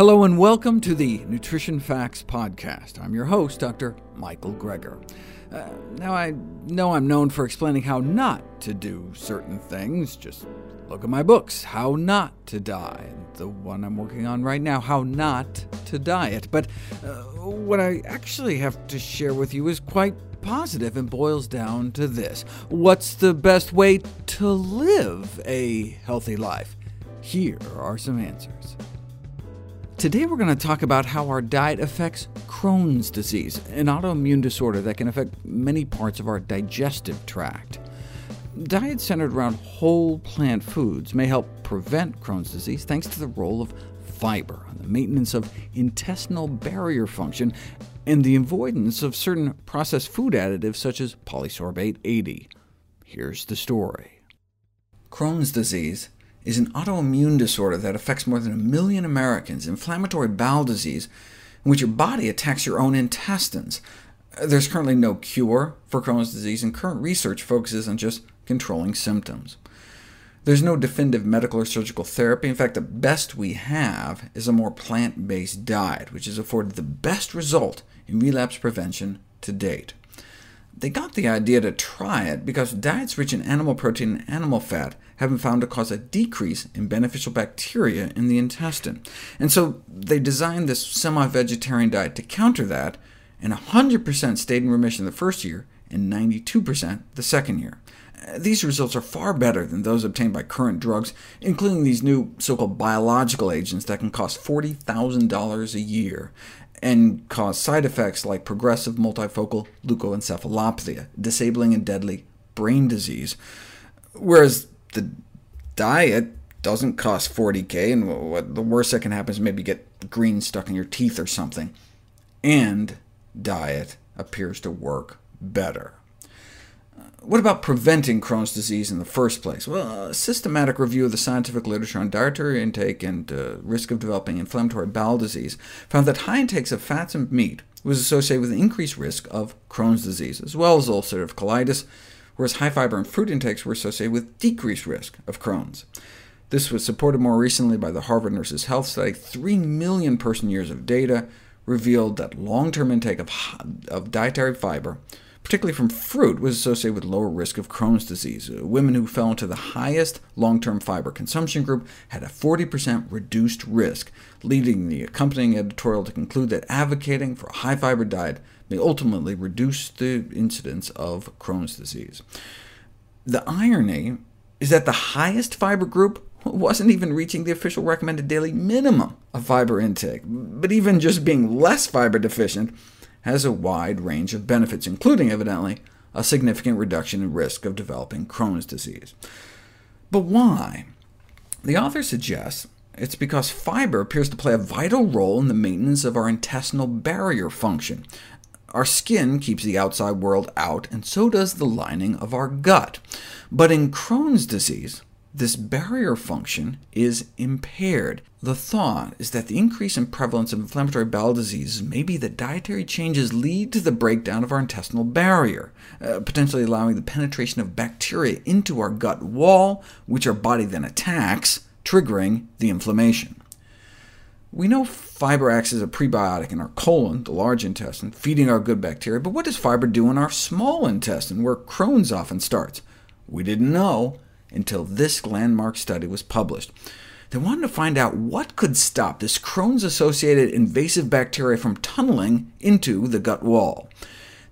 Hello and welcome to the Nutrition Facts Podcast. I'm your host, Dr. Michael Greger. Uh, now, I know I'm known for explaining how not to do certain things. Just look at my books, How Not to Die, and the one I'm working on right now, How Not to Diet. But uh, what I actually have to share with you is quite positive and boils down to this. What's the best way to live a healthy life? Here are some answers. Today we're going to talk about how our diet affects Crohn's disease, an autoimmune disorder that can affect many parts of our digestive tract. Diets centered around whole plant foods may help prevent Crohn's disease thanks to the role of fiber on the maintenance of intestinal barrier function and the avoidance of certain processed food additives such as polysorbate 80. Here's the story. Crohn's disease is an autoimmune disorder that affects more than a million Americans, inflammatory bowel disease, in which your body attacks your own intestines. Uh, there's currently no cure for Crohn's disease, and current research focuses on just controlling symptoms. There's no definitive medical or surgical therapy. In fact, the best we have is a more plant-based diet, which has afforded the best result in relapse prevention to date. They got the idea to try it because diets rich in animal protein and animal fat have been found to cause a decrease in beneficial bacteria in the intestine. And so they designed this semi-vegetarian diet to counter that, and 100% stayed in remission the first year, and 92% the second year. These results are far better than those obtained by current drugs, including these new so-called biological agents that can cost $40,000 a year and cause side effects like progressive multifocal leukoencephalopathy, disabling and deadly brain disease, whereas the diet doesn't cost 40k, and what the worst that can happen is maybe get green stuck in your teeth or something, and diet appears to work better. What about preventing Crohn's disease in the first place? Well, a systematic review of the scientific literature on dietary intake and uh, risk of developing inflammatory bowel disease found that high intakes of fats and meat was associated with increased risk of Crohn's disease, as well as ulcerative colitis, whereas high fiber and fruit intakes were associated with decreased risk of Crohn's. This was supported more recently by the Harvard Nurses Health Study. 3 million person-years of data revealed that long-term intake of, of dietary fiber particularly from fruit, was associated with lower risk of Crohn's disease. Uh, women who fell into the highest long-term fiber consumption group had a 40% reduced risk, leading the accompanying editorial to conclude that advocating for a high-fiber diet may ultimately reduce the incidence of Crohn's disease. The irony is that the highest fiber group wasn't even reaching the official recommended daily minimum of fiber intake, but even just being less fiber deficient has a wide range of benefits, including, evidently, a significant reduction in risk of developing Crohn's disease. But why? The author suggests it's because fiber appears to play a vital role in the maintenance of our intestinal barrier function. Our skin keeps the outside world out, and so does the lining of our gut. But in Crohn's disease, this barrier function is impaired. The thought is that the increase in prevalence of inflammatory bowel diseases may be that dietary changes lead to the breakdown of our intestinal barrier, uh, potentially allowing the penetration of bacteria into our gut wall, which our body then attacks, triggering the inflammation. We know fiber acts as a prebiotic in our colon, the large intestine, feeding our good bacteria, but what does fiber do in our small intestine, where Crohn's often starts? We didn't know until this landmark study was published. They wanted to find out what could stop this Crohn's-associated invasive bacteria from tunneling into the gut wall.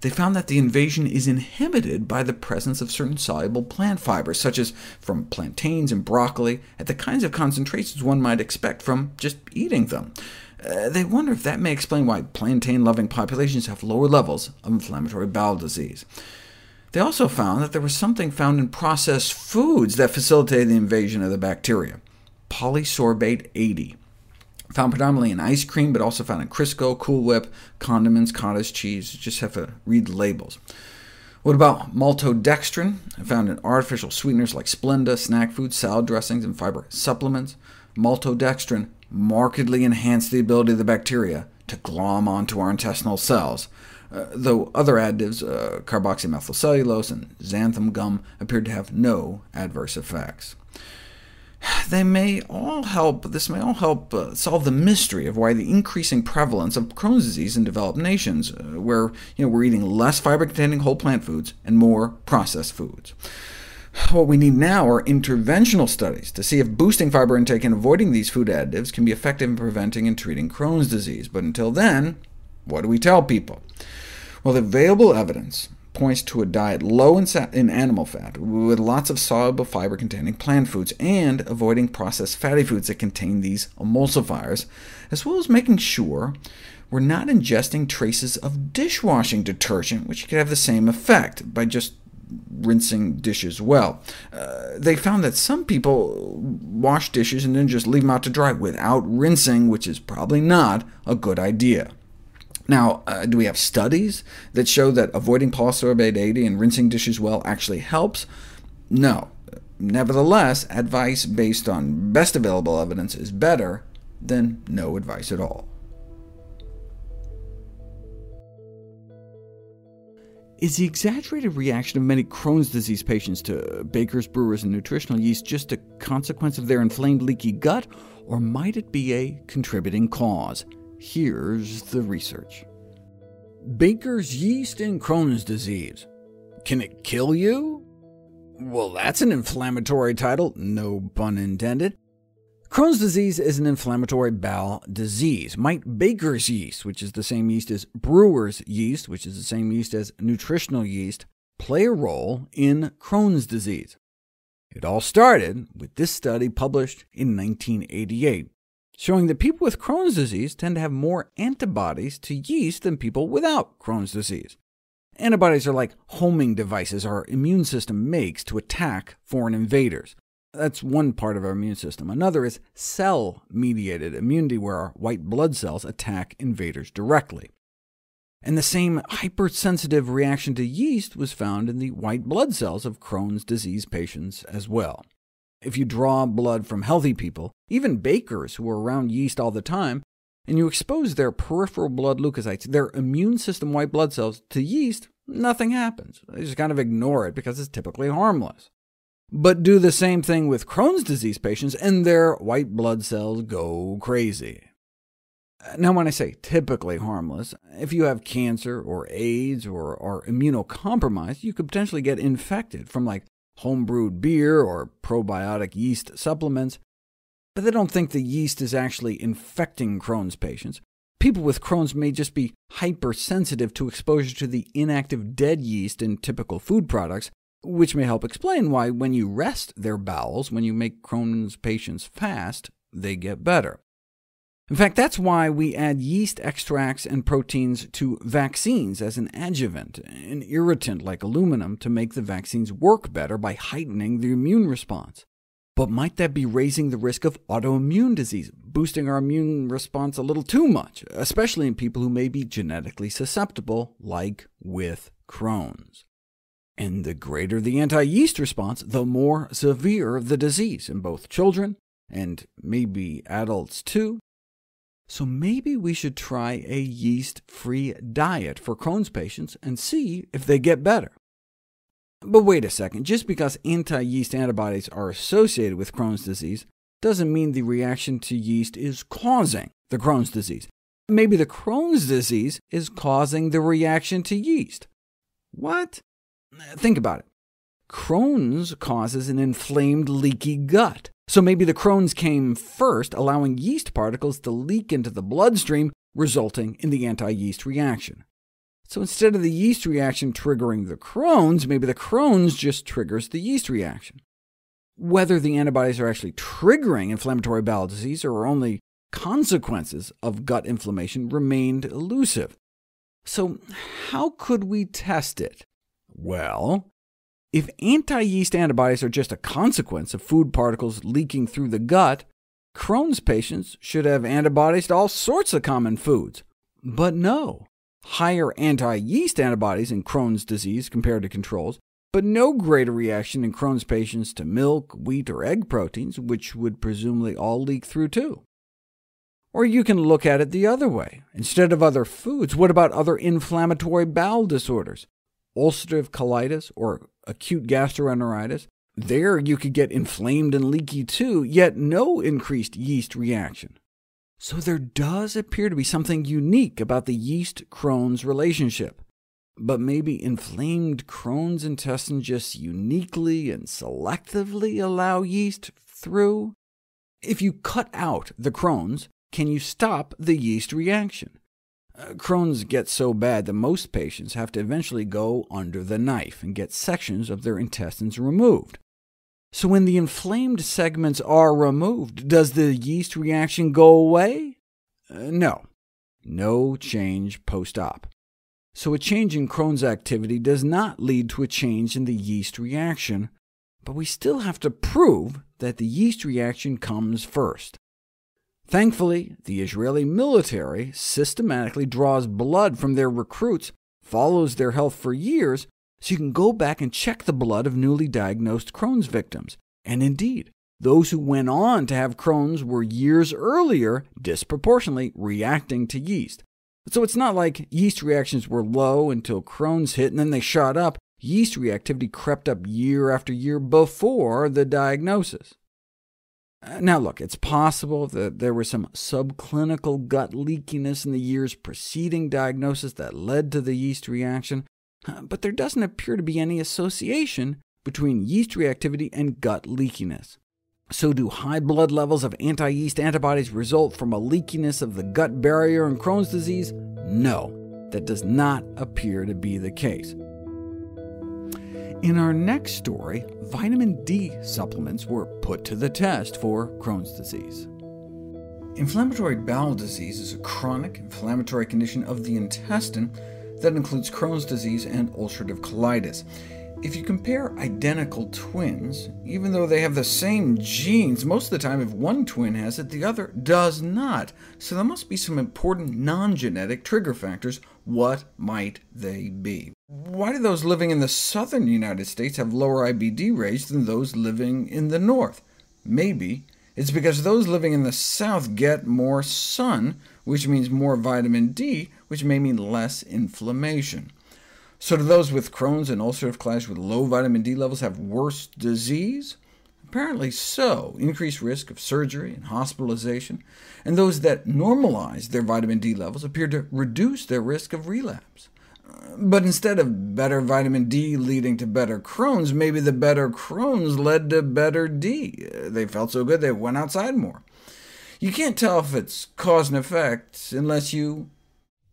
They found that the invasion is inhibited by the presence of certain soluble plant fibers, such as from plantains and broccoli, at the kinds of concentrations one might expect from just eating them. Uh, they wonder if that may explain why plantain-loving populations have lower levels of inflammatory bowel disease. They also found that there was something found in processed foods that facilitated the invasion of the bacteria, polysorbate 80, found predominantly in ice cream, but also found in Crisco, Cool Whip, condiments, cottage cheese. You just have to read the labels. What about maltodextrin, found in artificial sweeteners like Splenda, snack foods, salad dressings, and fiber supplements? Maltodextrin markedly enhanced the ability of the bacteria to glom onto our intestinal cells, uh, though other additives, uh, carboxymethylcellulose and xanthan gum, appeared to have no adverse effects. they may all help, this may all help uh, solve the mystery of why the increasing prevalence of Crohn's disease in developed nations, uh, where you know, we're eating less fiber-containing whole plant foods and more processed foods. What we need now are interventional studies to see if boosting fiber intake and avoiding these food additives can be effective in preventing and treating Crohn's disease. But until then, what do we tell people? Well, the available evidence points to a diet low in, in, animal fat, with lots of soluble fiber-containing plant foods, and avoiding processed fatty foods that contain these emulsifiers, as well as making sure we're not ingesting traces of dishwashing detergent, which could have the same effect by just rinsing dishes well. Uh, they found that some people wash dishes and then just leave them out to dry without rinsing, which is probably not a good idea. Now, uh, do we have studies that show that avoiding polysorbate 80 and rinsing dishes well actually helps? No. Nevertheless, advice based on best available evidence is better than no advice at all. Is the exaggerated reaction of many Crohn's disease patients to bakers, brewers, and nutritional yeast just a consequence of their inflamed, leaky gut, or might it be a contributing cause? Here's the research. Baker's yeast and Crohn's disease. Can it kill you? Well, that's an inflammatory title, no pun intended. Crohn's disease is an inflammatory bowel disease. Might Baker's yeast, which is the same yeast as brewer's yeast, which is the same yeast as nutritional yeast, play a role in Crohn's disease? It all started with this study published in 1988 showing that people with Crohn's disease tend to have more antibodies to yeast than people without Crohn's disease. Antibodies are like homing devices our immune system makes to attack foreign invaders. That's one part of our immune system. Another is cell-mediated immunity, where our white blood cells attack invaders directly. And the same hypersensitive reaction to yeast was found in the white blood cells of Crohn's disease patients as well. If you draw blood from healthy people, even bakers who are around yeast all the time, and you expose their peripheral blood leukocytes, their immune system white blood cells, to yeast, nothing happens. They just kind of ignore it because it's typically harmless. But do the same thing with Crohn's disease patients, and their white blood cells go crazy. Now, when I say typically harmless, if you have cancer or AIDS or are immunocompromised, you could potentially get infected from like homebrewed beer or probiotic yeast supplements, but they don't think the yeast is actually infecting Crohn's patients. People with Crohn's may just be hypersensitive to exposure to the inactive dead yeast in typical food products, which may help explain why when you rest their bowels, when you make Crohn's patients fast, they get better. In fact, that's why we add yeast extracts and proteins to vaccines as an adjuvant, an irritant like aluminum, to make the vaccines work better by heightening the immune response. But might that be raising the risk of autoimmune disease, boosting our immune response a little too much, especially in people who may be genetically susceptible, like with Crohn's? And the greater the anti-yeast response, the more severe the disease in both children and maybe adults too, so maybe we should try a yeast-free diet for Crohn's patients and see if they get better. But wait a second, just because anti-yeast antibodies are associated with Crohn's disease doesn't mean the reaction to yeast is causing the Crohn's disease. Maybe the Crohn's disease is causing the reaction to yeast. What? Think about it. Crohn's causes an inflamed, leaky gut. So maybe the Crohn's came first, allowing yeast particles to leak into the bloodstream, resulting in the anti-yeast reaction. So instead of the yeast reaction triggering the Crohn's, maybe the Crohn's just triggers the yeast reaction. Whether the antibodies are actually triggering inflammatory bowel disease or are only consequences of gut inflammation remained elusive. So how could we test it? Well, if anti-yeast antibodies are just a consequence of food particles leaking through the gut, Crohn's patients should have antibodies to all sorts of common foods. But no, higher anti-yeast antibodies in Crohn's disease compared to controls, but no greater reaction in Crohn's patients to milk, wheat, or egg proteins, which would presumably all leak through too. Or you can look at it the other way. Instead of other foods, what about other inflammatory bowel disorders? ulcerative colitis or acute gastroenteritis, There you could get inflamed and leaky too, yet no increased yeast reaction. So there does appear to be something unique about the yeast-Crohn's relationship. But maybe inflamed Crohn's intestine just uniquely and selectively allow yeast through? If you cut out the Crohn's, can you stop the yeast reaction? Uh, Crohn's gets so bad that most patients have to eventually go under the knife and get sections of their intestines removed. So when the inflamed segments are removed, does the yeast reaction go away? Uh, no. No change post-op. So a change in Crohn's activity does not lead to a change in the yeast reaction, but we still have to prove that the yeast reaction comes first. Thankfully, the Israeli military systematically draws blood from their recruits, follows their health for years, so you can go back and check the blood of newly diagnosed Crohn's victims. And indeed, those who went on to have Crohn's were years earlier disproportionately reacting to yeast. So it's not like yeast reactions were low until Crohn's hit and then they shot up. Yeast reactivity crept up year after year before the diagnosis. Uh, now look, it's possible that there was some subclinical gut leakiness in the years preceding diagnosis that led to the yeast reaction, uh, but there doesn't appear to be any association between yeast reactivity and gut leakiness. So do high blood levels of anti-yeast antibodies result from a leakiness of the gut barrier in Crohn's disease? No, that does not appear to be the case. In our next story, vitamin D supplements were put to the test for Crohn's disease. Inflammatory bowel disease is a chronic inflammatory condition of the intestine that includes Crohn's disease and ulcerative colitis. If you compare identical twins, even though they have the same genes, most of the time if one twin has it, the other does not. So there must be some important non-genetic trigger factors. What might they be? Why do those living in the southern United States have lower IBD rates than those living in the north? Maybe it's because those living in the south get more sun, which means more vitamin D, which may mean less inflammation. So do those with Crohn's and ulcerative colitis with low vitamin D levels have worse disease? Apparently so, increased risk of surgery and hospitalization, and those that normalize their vitamin D levels appear to reduce their risk of relapse. But instead of better vitamin D leading to better Crohn's, maybe the better Crohn's led to better D. They felt so good they went outside more. You can't tell if it's cause and effect unless you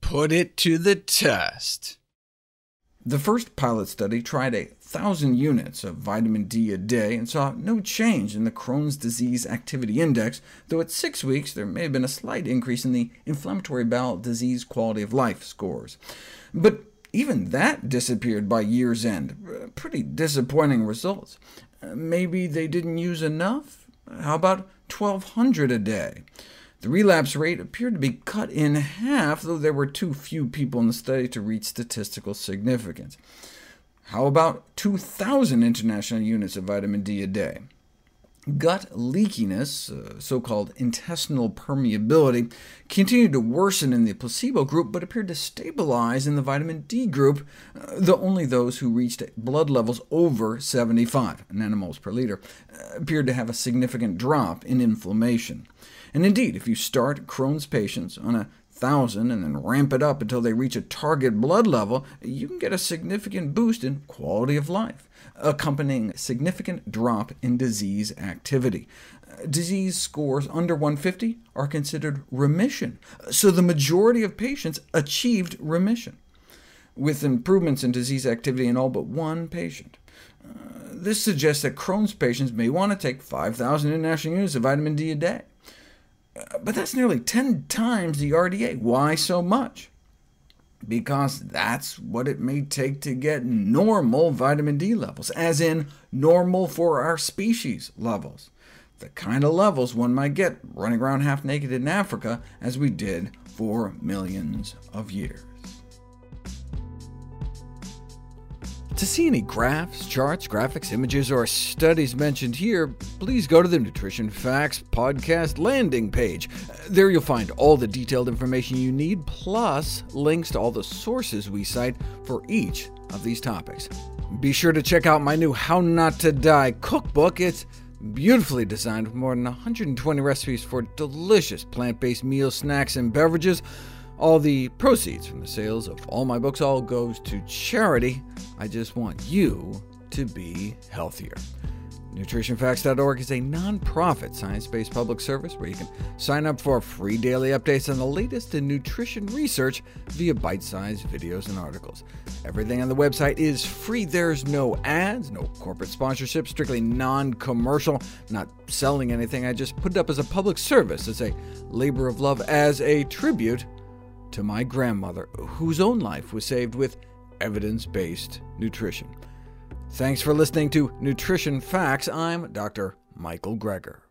put it to the test. The first pilot study tried a thousand units of vitamin D a day and saw no change in the Crohn's disease activity index, though at six weeks there may have been a slight increase in the inflammatory bowel disease quality of life scores. But even that disappeared by year's end. Pretty disappointing results. Uh, maybe they didn't use enough? How about 1,200 a day? The relapse rate appeared to be cut in half, though there were too few people in the study to reach statistical significance. How about 2,000 international units of vitamin D a day? Gut leakiness, uh, so-called intestinal permeability, continued to worsen in the placebo group, but appeared to stabilize in the vitamin D group, uh, though only those who reached blood levels over 75 nanomoles per liter uh, appeared to have a significant drop in inflammation. And indeed, if you start Crohn's patients on a 1,000 and then ramp it up until they reach a target blood level, you can get a significant boost in quality of life, accompanying a significant drop in disease activity. Disease scores under 150 are considered remission, so the majority of patients achieved remission, with improvements in disease activity in all but one patient. Uh, this suggests that Crohn's patients may want to take 5,000 international units of vitamin D a day. But that's nearly 10 times the RDA. Why so much? Because that's what it may take to get normal vitamin D levels, as in normal for our species levels, the kind of levels one might get running around half naked in Africa, as we did for millions of years. To see any graphs, charts, graphics, images, or studies mentioned here, please go to the Nutrition Facts podcast landing page. There you'll find all the detailed information you need, plus links to all the sources we cite for each of these topics. Be sure to check out my new How Not to Die cookbook. It's beautifully designed with more than 120 recipes for delicious plant based meals, snacks, and beverages. All the proceeds from the sales of all my books all goes to charity. I just want you to be healthier. NutritionFacts.org is a nonprofit science based public service where you can sign up for free daily updates on the latest in nutrition research via bite sized videos and articles. Everything on the website is free. There's no ads, no corporate sponsorship, strictly non commercial, not selling anything. I just put it up as a public service, as a labor of love, as a tribute to my grandmother, whose own life was saved with evidence based nutrition. Thanks for listening to Nutrition Facts. I'm Dr. Michael Greger.